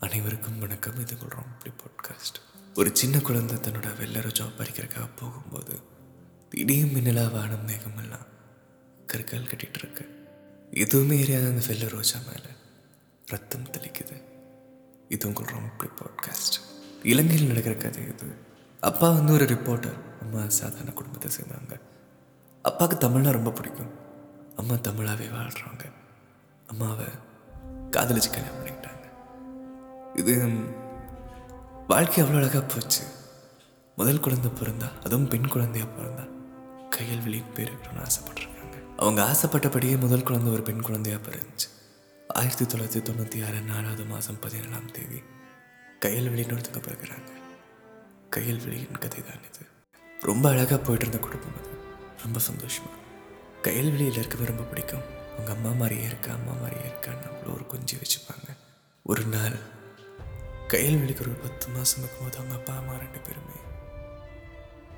அனைவருக்கும் வணக்கம். இது கொள்கிறோம் இப்படி பாட்காஸ்ட் ஒரு சின்ன குழந்தை தன்னோட வெள்ளர ஜாப் பறிக்கிறக்காக போகும்போது திடீர் மின்னலா வானம் மேகமெல்லாம் கற்கால் கட்டிகிட்டு இருக்கு எதுவுமே எரியாத அந்த வெள்ள ரோஜா மேலே ரத்தம் தெளிக்குது. இது உங்கள் இப்படி பாட்காஸ்ட் இலங்கையில் நடக்கிற கதை இது. அப்பா வந்து ஒரு ரிப்போர்ட்டர் அம்மா சாதாரண குடும்பத்தை சேர்ந்தாங்க அப்பாவுக்கு தமிழ்னா ரொம்ப பிடிக்கும். அம்மா தமிழாகவே வாழ்கிறாங்க அம்மாவை காதலிச்சு கல்யாணம் பண்ணிக்கிட்டாங்க. இது வாழ்க்கை அவ்வளோ அழகாக போச்சு. முதல் குழந்தை பிறந்தா அதுவும் பெண் குழந்தையா பிறந்தா கையில் வெளியின் பேர் இருக்கணும்னு ஆசைப்பட்டிருக்காங்க. அவங்க ஆசைப்பட்டபடியே முதல் குழந்தை ஒரு பெண் குழந்தையா பிறந்துச்சு. ஆயிரத்தி தொள்ளாயிரத்தி தொண்ணூற்றி ஆறு நாலாவது மாதம் பதினேழாம் தேதி கையில் வெளின்னு ஒருத்தங்க பிறகுறாங்க கையில் வெளியின் கதை தான் இது. ரொம்ப அழகாக போயிட்டு இருந்த குடும்பம் அது. ரொம்ப சந்தோஷமாக கையில் வெளியில் இருக்கவே ரொம்ப பிடிக்கும். அவங்க அம்மா மாதிரியே இருக்கா அம்மா மாதிரியே இருக்கான்னு நம்மள ஒரு குஞ்சு வச்சுப்பாங்க. ஒரு நாள் கையில் வெடிக்கிற ஒரு பத்து மாதம் இருக்கும்போது அவங்க அப்பா அம்மா ரெண்டு பேருமே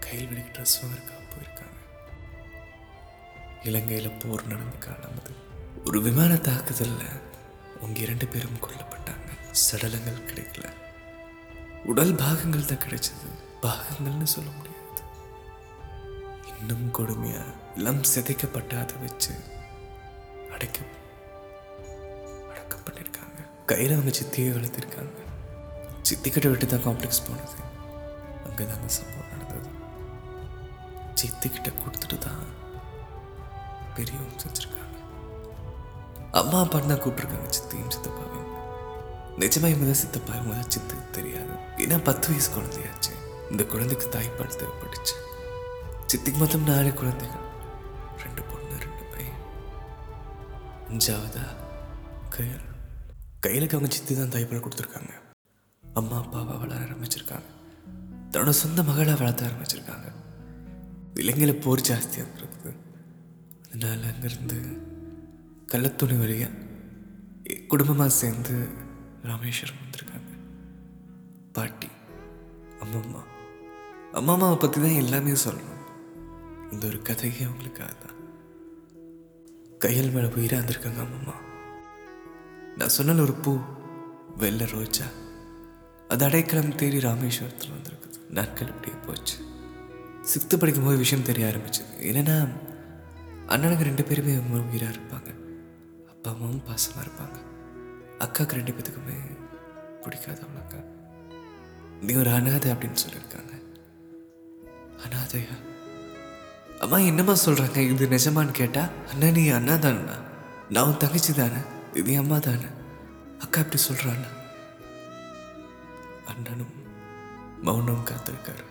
கையில் வெடிக்க ட்ரெஸ் வாங்கிருக்காங்க போயிருக்காங்க இலங்கையில் போர் நடந்த காலம் அது. ஒரு விமான தாக்குதலில் அவங்க இரண்டு பேரும் கொல்லப்பட்டாங்க. சடலங்கள் கிடைக்கல. உடல் பாகங்கள் தான் கிடைச்சது. பாகங்கள்னு சொல்ல முடியாது. இன்னும் கொடுமையா? எல்லாம் சிதைக்கப்பட்ட அதை வச்சு அடைக்க அடக்கம் பண்ணியிருக்காங்க கையில் அவங்க சித்தியை வளர்த்திருக்காங்க. சித்திக்கிட்ட விட்டு தான் காம்ப்ளெக்ஸ் போனது. அங்கே தான் அந்த சம்பவம் நடந்தது. சித்திக்கிட்ட கொடுத்துட்டு தான் பெரியவங்க செஞ்சுருக்காங்க. அம்மா அப்பா தான் கூப்பிட்ருக்காங்க சித்தியும் சித்தப்பாவையும். நிஜமா இவங்க தான் சித்தப்பா இவங்க தான் சித்து தெரியாது. ஏன்னா பத்து வயசு குழந்தையாச்சு. இந்த குழந்தைக்கு தாய்ப்பால் தேவைப்பட்டுச்சு. சித்திக்கு மொத்தம் நாலு குழந்தைகள். ரெண்டு பொண்ணு ரெண்டு பையன். அஞ்சாவதா? கையில். கையிலுக்கு அவங்க சித்தி தான் தாய்ப்பால் கொடுத்துருக்காங்க. அம்மா அப்பாவை வளர ஆரம்பிச்சிருக்காங்க. தன்னோட சொந்த மகளை வளர்த்த ஆரம்பிச்சிருக்காங்க. இலங்கையில் போர் ஜாஸ்தியாக இருக்குது அதனால் அங்கேருந்து கள்ளத்துணி வழியாக குடும்பமாக சேர்ந்து ராமேஸ்வரம் வந்திருக்காங்க. பாட்டி அம்மம்மா அம்மாமாவை பற்றி தான் எல்லாமே சொல்லணும். இந்த ஒரு கதையே அவங்களுக்காக தான் கையல் மேலே உயிராக இருந்திருக்காங்க அம்மம்மா நான் சொன்ன ஒரு பூ வெள்ளை ரோஜா. அது அடைக்கலம் தேடி ராமேஸ்வரத்தில் வந்திருக்குது. நாட்கள் இப்படியே போச்சு. சிக்ஸ்த்து படிக்கும்போது விஷயம் தெரிய ஆரம்பிச்சது. என்னன்னா அண்ணனுக்கு ரெண்டு பேருமே உயிராக இருப்பாங்க. அப்பா அம்மாவும் பாசமாக இருப்பாங்க. அக்காவுக்கு ரெண்டு பேத்துக்குமே பிடிக்காது அவ்வளோக்கா நீ ஒரு அனாதை அப்படின்னு சொல்லியிருக்காங்க. அனாதையா? அம்மா என்னம்மா சொல்கிறாங்க இது நிஜமான்னு கேட்டால் அண்ணா நீ அண்ணா தானண்ணா நான் உன் தங்கச்சி தானே. இது அம்மா தானே. அக்கா இப்படி சொல்கிறாண்ணா அண்ணனும் மௌனம் காத்திருக்காரு.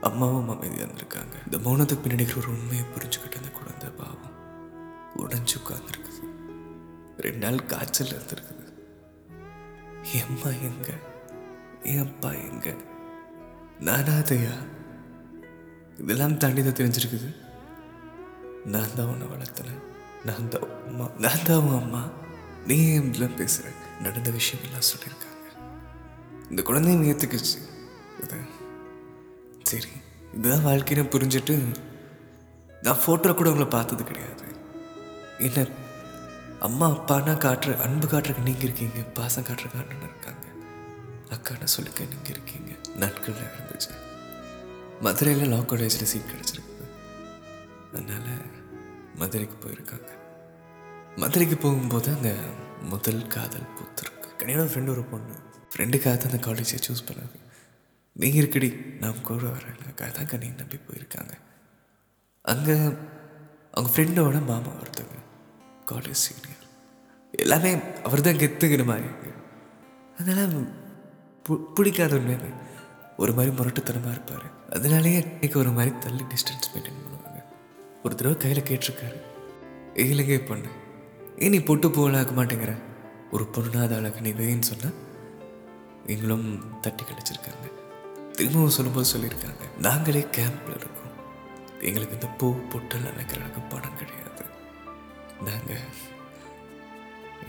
அம்மாவும் அமைதியாக இருந்திருக்காங்க. இந்த மௌனத்துக்கு பின்னாடி ஒரு உண்மையை புரிஞ்சுக்கிட்டு அந்த குழந்தை பாவம் உடஞ்சு உட்காந்துருக்குது ரெண்டு நாள் காய்ச்சல் இருந்திருக்குது. எம்மா எங்க? என் அப்பா எங்க நானாதையா இதெல்லாம் தாண்டி தான் தெரிஞ்சிருக்குது. நான் தான் உன்னை வளர்த்தினேன் நான் தான் அம்மா நான் தான் உன் அம்மா. நீ ஏன் பேசுகிறேன் நடந்த விஷயம் எல்லாம் சொல்லியிருக்கேன் இந்த குழந்தையும் ஏற்றுக்குச்சு இது. சரி இதுதான் வாழ்க்கைன்னு புரிஞ்சுட்டு நான் ஃபோட்டோவில் கூட உங்களை பார்த்தது கிடையாது. என்ன அம்மா அப்பானா காட்டுற அன்பு காட்டுறக்கு நீங்கள் இருக்கீங்க பாசம் காட்டுறக்கு அண்ணன் இருக்காங்க. அக்கான சொல்லுக்க நீங்கள் இருக்கீங்க. நாட்கள் இருந்துச்சு. மதுரையில் லா காலேஜில் சீட் கிடச்சிருக்குது அதனால் மதுரைக்கு போயிருக்காங்க. மதுரைக்கு போகும்போது அங்கே முதல் காதல் பூத்திருக்கு. கனியோட ஃப்ரெண்டு ஒரு பொண்ணு. ஃப்ரெண்டுக்காக தான் அந்த காலேஜை சூஸ் பண்ணாங்க நீ இருக்கடி நான் கூட வரேன்க்காக தான் கண்ணி நம்பி போயிருக்காங்க. அங்கே அவங்க ஃப்ரெண்டோட மாமா ஒருத்தவங்க காலேஜ் சீனியர் எல்லாமே அவர் தான் கெத்துக்கிற மாதிரி அதனால் பு- பிடிக்காத ஒன்று ஒரு மாதிரி முரட்டுத்தனமாக இருப்பார். அதனாலேயே அன்னைக்கு ஒரு மாதிரி தள்ளி டிஸ்டன்ஸ் மெயின்டைன் பண்ணுவாங்க. ஒரு தடவை கையில் கேட்டிருக்காரு. இல்லைங்க பொண்ணு ஏன் நீ பொட்டு போகலாக்க மாட்டேங்கிற? ஒரு பொண்ணுனா அழகு நீ வேன்னு சொன்னால் எங்களும் தட்டி கிடச்சிருக்காங்க. திரும்பவும் சொல்லும்போது சொல்லியிருக்காங்க நாங்களே கேம்பில் இருக்கோம். எங்களுக்கு இந்த பூ பொட்டல் நினைக்கிறதுக்கு பணம் கிடையாது. நாங்கள்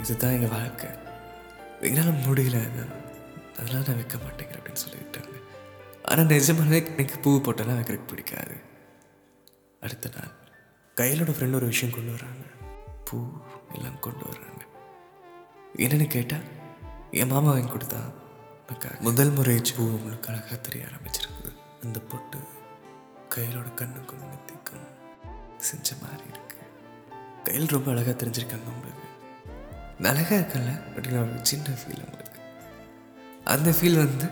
இதுதான் எங்கள் வாழ்க்கை. எங்களால் முடியல அதெல்லாம் நான் வைக்க மாட்டேங்கிறேன் அப்படின்னு சொல்லிவிட்டாங்க ஆனால் நிஜமானவே எனக்கு பூ போட்டெல்லாம் வைக்கிறதுக்கு பிடிக்காது. அடுத்த நாள் கையிலோட ஃப்ரெண்ட் ஒரு விஷயம் கொண்டு வராங்க. பூ எல்லாம் கொண்டு வர்றாங்க என்னென்னு கேட்டால் என் மாமா வாங்கி கொடுத்தா அக்கா முதல் முறை பூ உங்களுக்கு அழகாக தெரிய ஆரம்பிச்சிருக்குது. அந்த பொட்டு கையிலோட கண்ணுக்கும் நெத்திக்கும் செஞ்ச மாதிரி இருக்கு. கையில் ரொம்ப அழகாக தெரிஞ்சிருக்காங்க உங்களுக்கு. நான் அழகா இருக்கல அப்படின்னு ஒரு சின்ன ஃபீல் உங்களுக்கு. அந்த ஃபீல் வந்து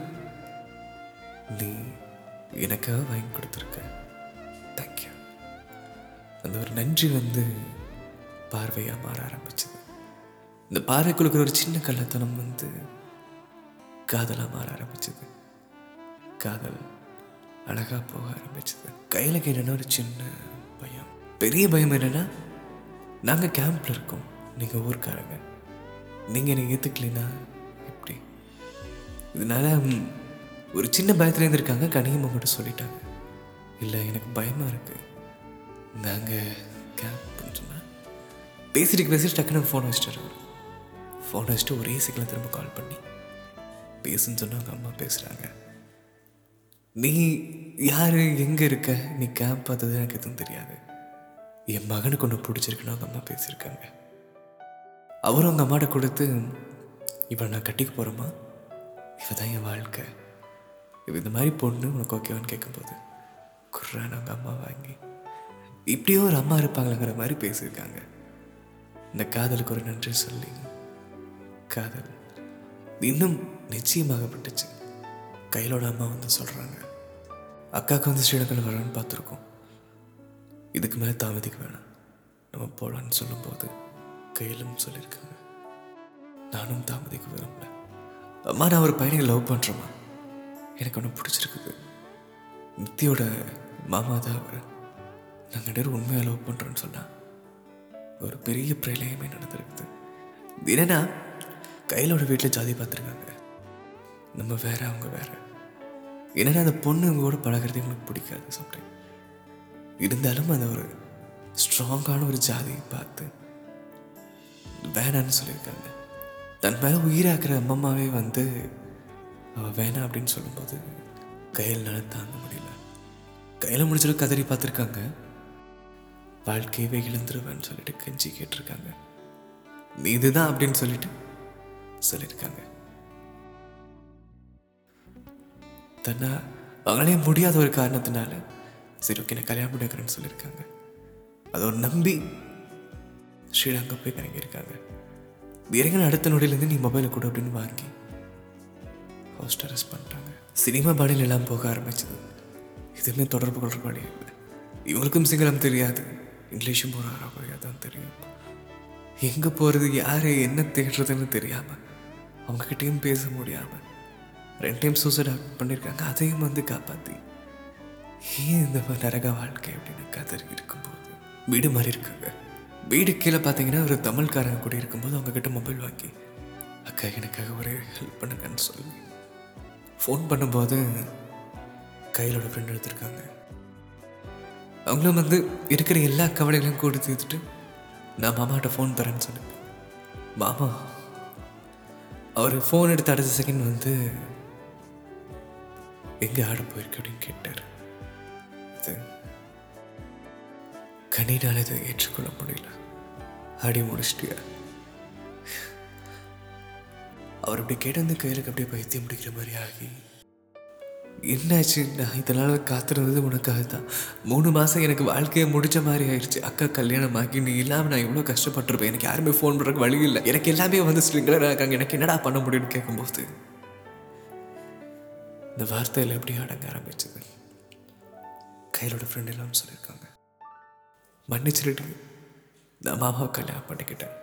நீ எனக்காக வாங்கி கொடுத்துருக்க. தேங்க்யூ அந்த ஒரு நன்றி வந்து பார்வையாக மாற ஆரம்பிச்சது. இந்த பார்வைக்குழுக்கிற ஒரு சின்ன கள்ளத்தனம் வந்து காதலாக மாற ஆரம்பிச்சது. காதல் அழகாக போக ஆரம்பிச்சது. கையில் என்னன்னா ஒரு சின்ன பயம். பெரிய பயம் என்னென்னா நாங்கள் கேம்பில் இருக்கோம். நீங்கள் ஊர்க்காரங்க. நீங்கள் என்னை ஏற்றுக்கலைன்னா எப்படி? இதனால் ஒரு சின்ன பயத்துலேருந்து இருந்திருக்காங்க. கனியம்மா மட்டும் சொல்லிட்டாங்க. இல்லை எனக்கு பயமாக இருக்குது நாங்கள் கேம்ப் சொன்னால் பேசிட்டு பேசிட்டு டக்குன்னு ஃபோன் வச்சுட்டு ஃபோன் வச்சுட்டு ஒரே செகண்டில் திரும்ப கால் பண்ணி பேசுன்னு சொன்னால் அவங்க அம்மா பேசுகிறாங்க நீ யார்? எங்கே இருக்க? நீ கேம்ப் பார்த்தது எனக்கு எதுவும் தெரியாது. என் மகனுக்கு ஒன்று பிடிச்சிருக்குன்னு அவங்க அம்மா பேசியிருக்காங்க. அவரும் அவங்க அம்மாட்ட கொடுத்து இவன் நான் கட்டிக்க போகிறோமா இவ தான் என் வாழ்க்கை. இவ இந்த மாதிரி பொண்ணு உனக்கு ஓகேவான்னு கேட்கும்போது குர்ரான் அவங்க அம்மா வாங்கி இப்படியே ஒரு அம்மா இருப்பாங்களேங்கிற மாதிரி பேசியிருக்காங்க. இந்த காதலுக்கு ஒரு நன்றி சொல்லி காதல் இன்னும் நிச்சயமாகப்பட்டுச்சு. கையிலோட அம்மா வந்து சொல்கிறாங்க அக்காவுக்கு வந்து ஸ்ரீலங்கன் வரான்னு பார்த்துருக்கோம். இதுக்கு மேலே தாமதிக்க வேணாம். நம்ம போகலான்னு சொல்லும்போது கையிலும் சொல்லியிருக்காங்க. நானும் தாமதிக்க விரும்பல. அம்மா நான் ஒரு பையனை லவ் பண்ணுறேம்மா எனக்கு ஒன்று பிடிச்சிருக்குது. நித்தியோட மாமா தான் அவர். நாங்கள் நேரம் உண்மையாக லவ் பண்ணுறோன்னு சொன்னால் ஒரு பெரிய பிரளயமே நடந்திருக்குது. இது கையிலோட வீட்டில் ஜாதி பார்த்துருக்காங்க. நம்ம வேற அவங்க வேற. என்னன்னா அந்த பொண்ணுங்க கூட பழகிறது உங்களுக்கு பிடிக்காது சம்டைம் இருந்தாலும் அந்த ஒரு ஸ்ட்ராங்கான ஒரு ஜாதியை பார்த்து வேணான்னு சொல்லியிருக்காங்க. தன் மேலே உயிராக்குற அம்மம்மாவே வந்து அவள் வேணாம் அப்படின்னு சொல்லும்போது கையில் நடத்தாங்க தாங்க முடியல. கையில் முடிச்சளவு கதறி பார்த்துருக்காங்க. வாழ்க்கையவே இழந்துருவேன்னு சொல்லிட்டு கெஞ்சி கேட்டிருக்காங்க. நீ இதுதான் அப்படின்னு சொல்லிட்டு சொல்லியிருக்காங்க. தன்னா அவங்களே முடியாத ஒரு காரணத்தினால சரி ஓகே நான் கல்யாணம் பண்ணிக்கிறேன்னு சொல்லியிருக்காங்க. அதை ஒரு நம்பி ஸ்ரீலங்கா போய் இறங்கியிருக்காங்க. இறங்கின அடுத்த நொடியிலேருந்து நீ மொபைலை கொடு அப்படின்னு வாங்கி ஹோஸ்ட் அரெஸ்ட் பண்ணிட்டாங்க. சினிமா பாடியில் எல்லாம் போக ஆரம்பிச்சது. எதுவுமே தொடர்பு கொள்கிற பாடி இல்லை. இவங்களுக்கும் சிங்களம் தெரியாது. இங்கிலீஷும் போகிறாரோ தான் தெரியும். எங்கே போகிறது யார் என்ன தேடுறதுன்னு தெரியாமல் அவங்கக்கிட்டேயும் பேச முடியாமல் ரெண்டு டைம் சூசைட் பண்ணியிருக்காங்க அதையும் வந்து காப்பாற்றி ஏன் இந்த மாதிரி நரக வாழ்க்கை அப்படின்னு கதறி இருக்கும்போது? வீடு மாதிரி இருக்காங்க. வீடு கீழே பார்த்தீங்கன்னா ஒரு தமிழ்காரங்க கூட இருக்கும்போது அவங்கக்கிட்ட மொபைல் வாங்கி அக்கா எனக்காக ஒரே ஹெல்ப் பண்ணுங்கன்னு சொல்லி. ஃபோன் பண்ணும்போது கையிலோட ஃப்ரெண்ட் எடுத்திருக்காங்க. அவங்களும் வந்து இருக்கிற எல்லா கவலைகளையும் கூட தீர்த்துட்டு நான் மாமாட்ட ஃபோன் தரேன்னு சொன்னேன். மாமா அவர் ஃபோன் எடுத்து அடுத்த செகண்ட் வந்து எங்கே ஆட போயிருக்கு? அப்படின்னு கேட்டார். இது இதை ஏற்றுக்கொள்ள முடியல. ஆடி முடிச்சிட்டியா? அவர் அப்படி கேட்டு வந்து கையிலுக்கு அப்படியே பைத்தியம் முடிக்கிற மாதிரி ஆகி என்னாச்சு? நான் இதனால் காத்திருந்தது உனக்காக தான் மூணு மாதம் எனக்கு வாழ்க்கையை முடிச்ச மாதிரி ஆயிடுச்சு. அக்கா கல்யாணம் ஆகி நீ இல்லாமல் நான் எவ்வளோ கஷ்டப்பட்டிருப்பேன். எனக்கு யாருமே ஃபோன் பண்ணுறதுக்கு வழி இல்லை. எனக்கு எல்லாமே வந்து ஸ்ட்ரிங்கலாக இருக்காங்க. எனக்கு என்னடா பண்ண முடியும்னு கேட்கும்போது இந்த வார்த்தையில் எப்படி அடங்க ஆரம்பிச்சது? கையிலோட ஃப்ரெண்ட் எல்லாம் சொல்லியிருக்காங்க. மன்னிச்சிருட்டு நான் மாமாவை கல்யாணம் பண்ணிக்கிட்டேன்.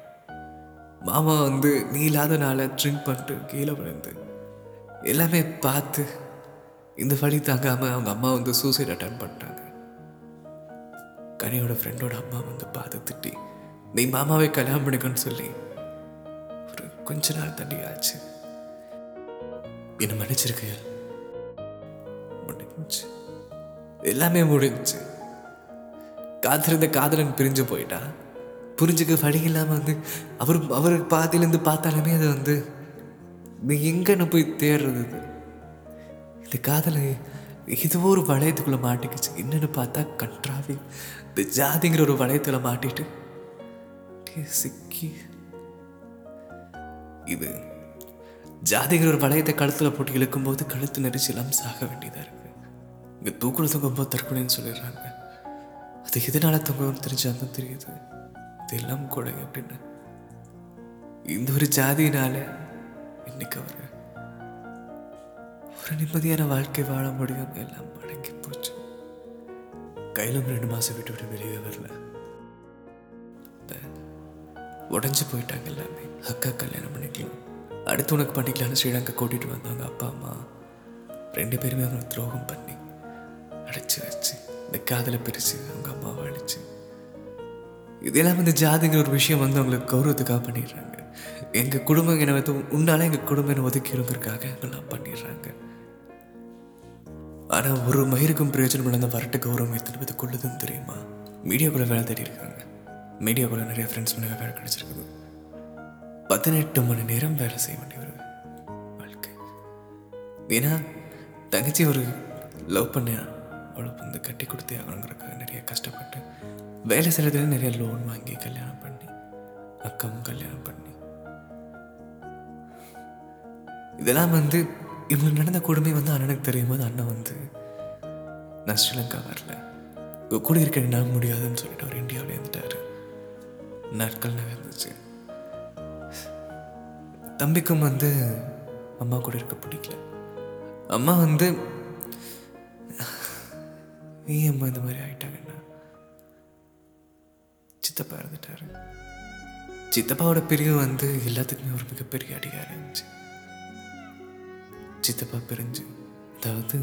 மாமா வந்து நீ இல்லாதனால ட்ரிங்க் பண்ணிட்டு கீழே விழுந்து எல்லாமே பார்த்து இந்த வழி தாங்காமல் அவங்க அம்மா வந்து சூசைட் அட்டன் பண்ணிட்டாங்க. கனியோட ஃப்ரெண்டோட அம்மா வந்து பார்த்து திட்டி நீ மாமாவை கல்யாணம் பண்ணிக்கன்னு சொல்லி ஒரு கொஞ்ச நாள் தண்ணி ஆச்சு. என்னை மன்னிச்சிருக்கையா முடிஞ்சு எல்லாமே முடிஞ்சு காத்திருந்த காதலன் பிரிஞ்சு போயிட்டா. புரிஞ்சுக்க வழி இல்லாமல் வந்து அவர் அவர் பாதியிலேருந்து பார்த்தாலுமே அது வந்து நீ எங்கன்னு போய் தேடுறது இந்த காதலை ஏதோ ஒரு வளையத்துக்குள்ளே மாட்டிக்கிச்சு. என்னென்னு பார்த்தா கன்றாவி. இந்த ஜாதிங்கிற ஒரு வளையத்தில் மாட்டிட்டு சிக்கி. இது ஜாதிங்கிற ஒரு வளையத்தை கழுத்தில் போட்டு இழுக்கும்போது கழுத்து நெரிச்சு சாக வேண்டியதாக இருக்கு. இங்கே தூக்குல தொங்கும்போது தற்கொலைன்னு சொல்லிடுறாங்க. அது எதனால தொங்கணும்னு தெரிஞ்சால் தான் தெரியுது. இது எல்லாம் கொலை அப்படின்னு இந்த ஒரு ஜாதியினால இன்னைக்கு அவர் ஒரு நிம்மதியான வாழ்க்கை வாழ முடியும் எல்லாம் அடங்கி போச்சு. கையிலும் ரெண்டு மாதம் விட்டு விட்டு வெளியே வரல. உடஞ்சி போயிட்டாங்க எல்லாமே. அக்கா கல்யாணம் பண்ணிக்கலாம். அடுத்து உனக்கு பண்ணிக்கலாம்னு ஸ்ரீலங்கா கூட்டிகிட்டு வந்தவங்க அப்பா அம்மா ரெண்டு பேருமே அவங்களை துரோகம் பண்ணி அடைச்சி வச்சு இந்த காதலை பிரித்து அவங்க அம்மாவை அழிச்சு. இதெல்லாம் வந்து ஜாதிங்கிற ஒரு விஷயம் வந்து அவங்களுக்கு கௌரவத்துக்காக பண்ணிடுறாங்க. எங்கள் குடும்பம் என்னை வந்து உன்னால் எங்கள் குடும்பம் என்ன ஒதுக்கிடுங்கிறதுக்காக எல்லாம் பண்ணிடுறாங்க. ஆனால் ஒரு மயிருக்கும் பிரயோஜனம் இல்லாத வரட்டு கௌரவம் எத்தனை பேர் கொள்ளுதுன்னு தெரியுமா? மீடியாக்குள்ள வேலை தேடி இருக்காங்க. மீடியாக்குள்ள நிறைய ஃப்ரெண்ட்ஸ் பண்ண வேலை கிடைச்சிருக்குது. பதினெட்டு மணி நேரம் வேலை செய்ய வேண்டிய ஒரு வாழ்க்கை. ஏன்னா தங்கச்சி ஒரு லவ் பண்ண அவ்வளோ வந்து கட்டி கொடுத்தே ஆகணுங்கிறதுக்காக நிறைய கஷ்டப்பட்டு வேலை செய்கிறதுல நிறைய லோன் வாங்கி கல்யாணம் பண்ணி அக்காவும் கல்யாணம் பண்ணி. இதெல்லாம் வந்து இவங்களுக்கு நடந்த கொடுமை வந்து அண்ணனுக்கு தெரியும் போது அண்ணன் வந்து நான் ஸ்ரீலங்கா வரல. உங்க கூட இருக்க என்ன முடியாதுன்னு சொல்லிட்டு அவர் இந்தியாவிலே இருந்துட்டாரு நாட்கள் நகர்ந்துச்சு. தம்பிக்கும் வந்து அம்மா கூட இருக்க பிடிக்கல. அம்மா வந்து ஏன் அம்மா இந்த மாதிரி ஆயிட்டாங்கன்னா சித்தப்பா இருந்துட்டாரு சித்தப்பாவோட பிரிவு வந்து எல்லாத்துக்குமே ஒரு மிகப்பெரிய அடியாக இருந்துச்சு. சித்தப்பா பிரிஞ்சு அதாவது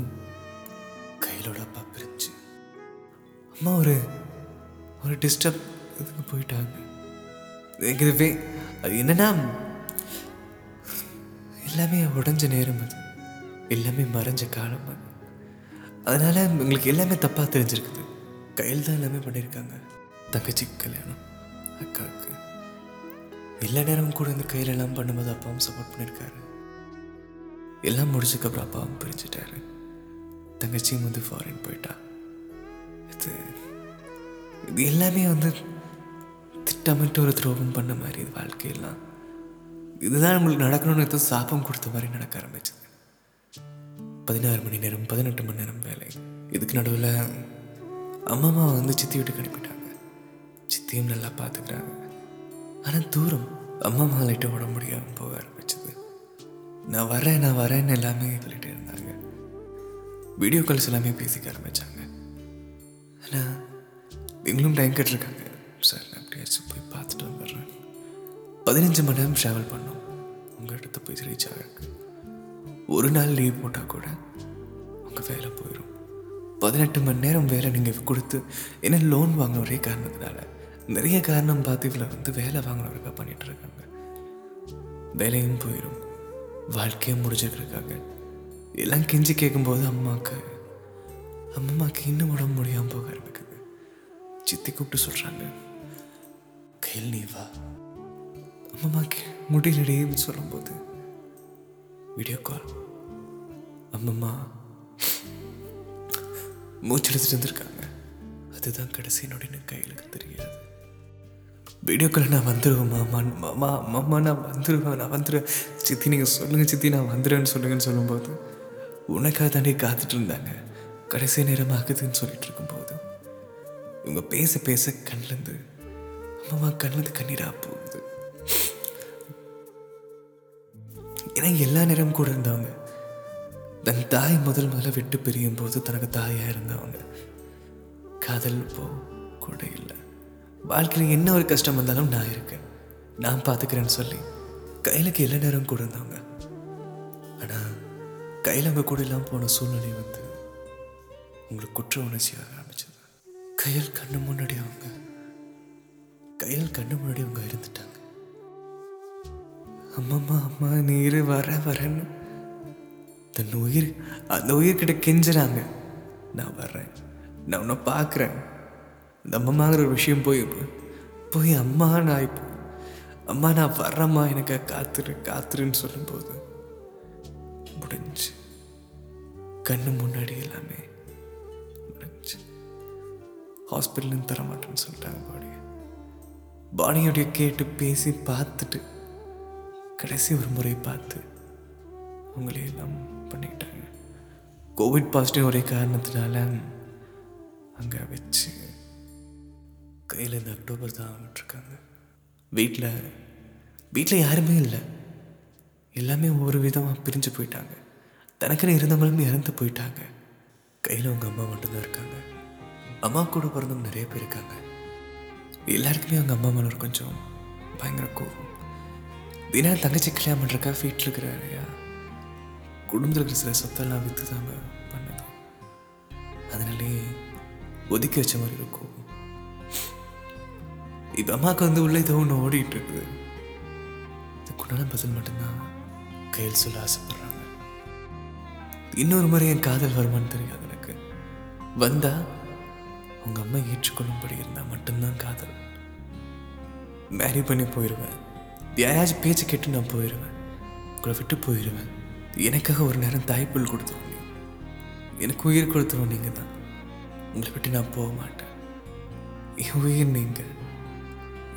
கையிலோட அப்பா பிரிஞ்சு. அம்மா ஒரு ஒரு டிஸ்டர்ப் இதுக்கு போயிட்டாங்க. எனக்கு அது என்னன்னா எல்லாமே உடஞ்ச நேரம் அது. எல்லாமே மறைஞ்ச காலம் அது. அதனால எங்களுக்கு எல்லாமே தப்பாக தெரிஞ்சிருக்குது. கையில் தான் எல்லாமே பண்ணியிருக்காங்க. தங்கச்சி கல்யாணம் அக்காவுக்கு. எல்லா நேரமும் கூட இந்த கையில் எல்லாம் பண்ணும்போது அப்பாவும் சப்போர்ட் பண்ணியிருக்காரு. எல்லாம் முடிச்சதுக்கப்புறம் அப்பாவும் பிரிஞ்சுட்டாரு. தங்கச்சியும் வந்து ஃபாரின் போயிட்டா. இது இது எல்லாமே வந்து திட்டமிட்டு ஒரு துரோகம் பண்ண மாதிரி இது வாழ்க்கையெல்லாம். இதுதான் நம்மளுக்கு நடக்கணும்னு ஏதோ சாபம் கொடுத்த மாதிரி நடக்க ஆரம்பிச்சது. பதினாறு மணி நேரம் பதினெட்டு மணி நேரம் வேலை. இதுக்கு நடுவில் அம்மா வந்து சித்தி வீட்டுக்கு அனுப்பிட்டாங்க. சித்தியும் நல்லா பார்த்துக்கிறாங்க ஆனால் தூரம் அம்மா அம்மா லைட்டாக முடியாமல் போவார் நான் வரேன் நான் வரேன்னு எல்லாமே சொல்லிகிட்டே இருந்தாங்க. வீடியோ கால்ஸ் எல்லாமே பேசிக்க ஆரம்பிச்சாங்க. ஆனால் நீங்களும் டைம் கேட்டிருக்காங்க. சார் நான் எப்படியாச்சும் போய் பார்த்துட்டு வந்துடுறேன். பதினஞ்சு மணி நேரம் ட்ராவல் பண்ணோம். உங்கள் இடத்த போய் ரீச் ஆகிருக்கு ஒரு நாள் லீவ் போட்டால் கூட உங்கள் வேலை போயிடும் பதினெட்டு மணி நேரம் வேலை நீங்கள் கொடுத்து ஏன்னா லோன் வாங்கின ஒரே காரணத்தினால நிறைய காரணம் பார்த்து இதில் வந்து வேலை வாங்கினவருக்காக பண்ணிகிட்ருக்காங்க இருக்காங்க. வேலையும் போயிடும் வாழ்க்கையும் முடிச்சிருக்காங்க எல்லாம் கெஞ்சி கேட்கும்போது அம்மாவுக்கு அம்மாவுக்கு இன்னும் உடம்பு முடியாமல் போக ஆரம்பிக்குது. சித்தி கூப்பிட்டு சொல்கிறாங்க கையில் நீ வா. அம்மாவுக்கு முடியலடின்னு சொல்லும்போது வீடியோ கால். அம்மம்மா மூச்செடுத்துட்டு வந்திருக்காங்க. அதுதான் கடைசி நொடின்னு கையிலுக்கு தெரியாது வீடியோ கால் நான் வந்துடுவேன் மாமா மாமா மாமா நான் வந்துடுவேன் நான் வந்துடுவேன் சித்தி நீங்கள் சொல்லுங்கள் சித்தி நான் வந்துடுவேன்னு சொல்லுங்கன்னு சொல்லும்போது உனக்காக தாண்டி காத்துட்டு இருந்தாங்க. கடைசி நேரம் ஆகுதுன்னு சொல்லிட்டு இருக்கும்போது இவங்க பேச பேச கண்ணிலேருந்து அம்மா கண்ணிலேருந்து கண்ணீராக போகுது. ஏன்னா எல்லா நேரமும் கூட இருந்தவங்க. தன் தாய் முதல் முதல்ல விட்டு பிரியும் போது தனக்கு தாயாக இருந்தவங்க. காதல் போ கூட இல்லை. வாழ்க்கையில் என்ன ஒரு கஷ்டம் வந்தாலும் நான் இருக்கேன். நான் பார்த்துக்கிறேன்னு சொல்லி கையிலுக்கு எல்லா நேரம் கூட இருந்தவங்க ஆனால் கையில் அவங்க கூட இல்லாமல் போன சூழ்நிலை வந்து உங்களுக்கு குற்ற உணர்ச்சியாக ஆரம்பிச்சது. கையில் கண்ணு முன்னாடி அவங்க கையில் கண்ணு முன்னாடி அவங்க இருந்துட்டாங்க. அம்மம்மா அம்மா நீர் வர வரேன்னு. தன் உயிர் அந்த உயிர்கிட்ட கெஞ்சுறாங்க. நான் வர்றேன். நான் உன்னை பார்க்குறேன் அந்த ஒரு விஷயம் போய் போய் அம்மா நான் இப்போ அம்மா நான் வர்றேம்மா எனக்கு காத்துரு காத்துருன்னு சொல்லும்போது முடிஞ்சு. கண்ணு முன்னாடி எல்லாமே முடிஞ்சு. ஹாஸ்பிட்டலும் தர மாட்டேன்னு சொல்லிட்டாங்க பாடியை. பாடியோடைய கேட்டு பேசி பார்த்துட்டு கடைசி ஒரு முறை பார்த்து அவங்களே எல்லாம் பண்ணிக்கிட்டாங்க. கோவிட் பாசிட்டிவ் ஒரே காரணத்தினால அங்கே வச்சு கையில் இந்த அக்டோபர் தான் விட்டுருக்காங்க வீட்டில் வீட்டில் யாருமே இல்லை. எல்லாமே ஒவ்வொரு விதமாக பிரிஞ்சு போயிட்டாங்க. தனக்குன்னு இருந்தவங்களும் இறந்து போயிட்டாங்க. கையில் அவங்க அம்மா மட்டும்தான் இருக்காங்க. அம்மா கூட பிறந்தவங்க நிறைய பேர் இருக்காங்க. எல்லாருக்குமே அவங்க அம்மா மேலே ஒரு கொஞ்சம் பயங்கர கோபம். தினா தங்கச்சி கல்யாணம் பண்ணுறக்கா வீட்டில் இருக்கிற ஐயா குடும்பத்தில் இருக்கிற சில சொத்தெல்லாம் விற்று தாங்க பண்ணது. அதனாலே ஒதுக்கி வச்ச மாதிரி இருக்கும் இப்போ அம்மாவுக்கு வந்து உள்ள ஏதோ ஒன்று ஓடிட்டு இருக்குது இதுக்குண்டான பதில் மட்டும்தான் கையில் சொல்ல ஆசைப்படுறாங்க. இன்னொரு முறை என் காதல் வருமான்னு தெரியாது எனக்கு. வந்தா உங்க அம்மா ஏற்றுக்கொள்ளும்படி இருந்தா மட்டும்தான் காதல். மேரி பண்ணி போயிடுவேன் யாராச்சும் பேச்சு கேட்டு நான் போயிடுவேன் உங்களை விட்டு போயிடுவேன் எனக்காக ஒரு நேரம் தாய்ப்புல் கொடுத்தவங்க எனக்கு உயிர் கொடுத்தவங்க நீங்கள் தான் உங்களை விட்டு நான் போக மாட்டேன். என் உயிர் நீங்கள்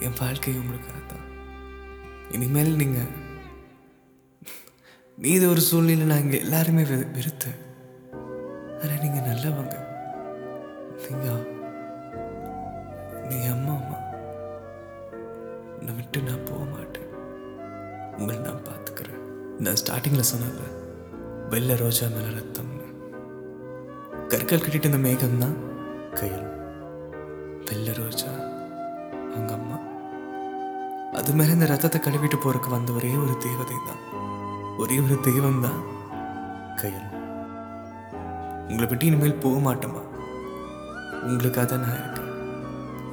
என் வாழ்க்கை உங்களுக்காக தான் இனிமேல் நீங்கள் நீ இது ஒரு சூழ்நிலை நான் இங்கே எல்லாருமே வெ- வெறுத்தேன் ஆனால் நீங்கள் நல்லவங்க. நீங்கள் நீ அம்மா அம்மா. நான் விட்டு நான் போக மாட்டேன். உங்களை நான் பார்த்துக்கிறேன். நான் ஸ்டார்டிங்கில் சொன்னாங்க வெள்ளை ரோஜா மேலே ரத்தம்னு கற்கள் கட்டிட்டு இந்த மேகம் தான் கையில். வெள்ளை ரோஜா. அவங்க அம்மா அது மேலே இந்த ரத்தத்தை கழுவிட்டு போறதுக்கு வந்த ஒரே ஒரு தேவதை தான். ஒரே ஒரு தெய்வம் தான் கையல் உங்களை விட்டு இனிமேல் போக மாட்டோமா உங்களுக்காக தான் நான் இருக்கேன்.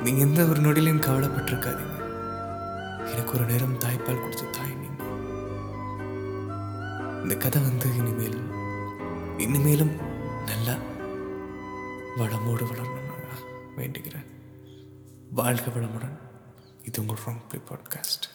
நீங்கள் எந்த ஒரு நொடியிலையும் கவலைப்பட்டிருக்காதீங்க எனக்கு ஒரு நேரம் தாய்ப்பால் கொடுத்த தாய் நீங்க. இந்த கதை வந்து இனிமேல் இனிமேலும் நல்லா வளமோடு வளரணும் வேண்டிக்கிறேன் வாழ்க வளமுடன். இது உங்கள் ஃப்ரம் ப்ளே பாட்காஸ்ட்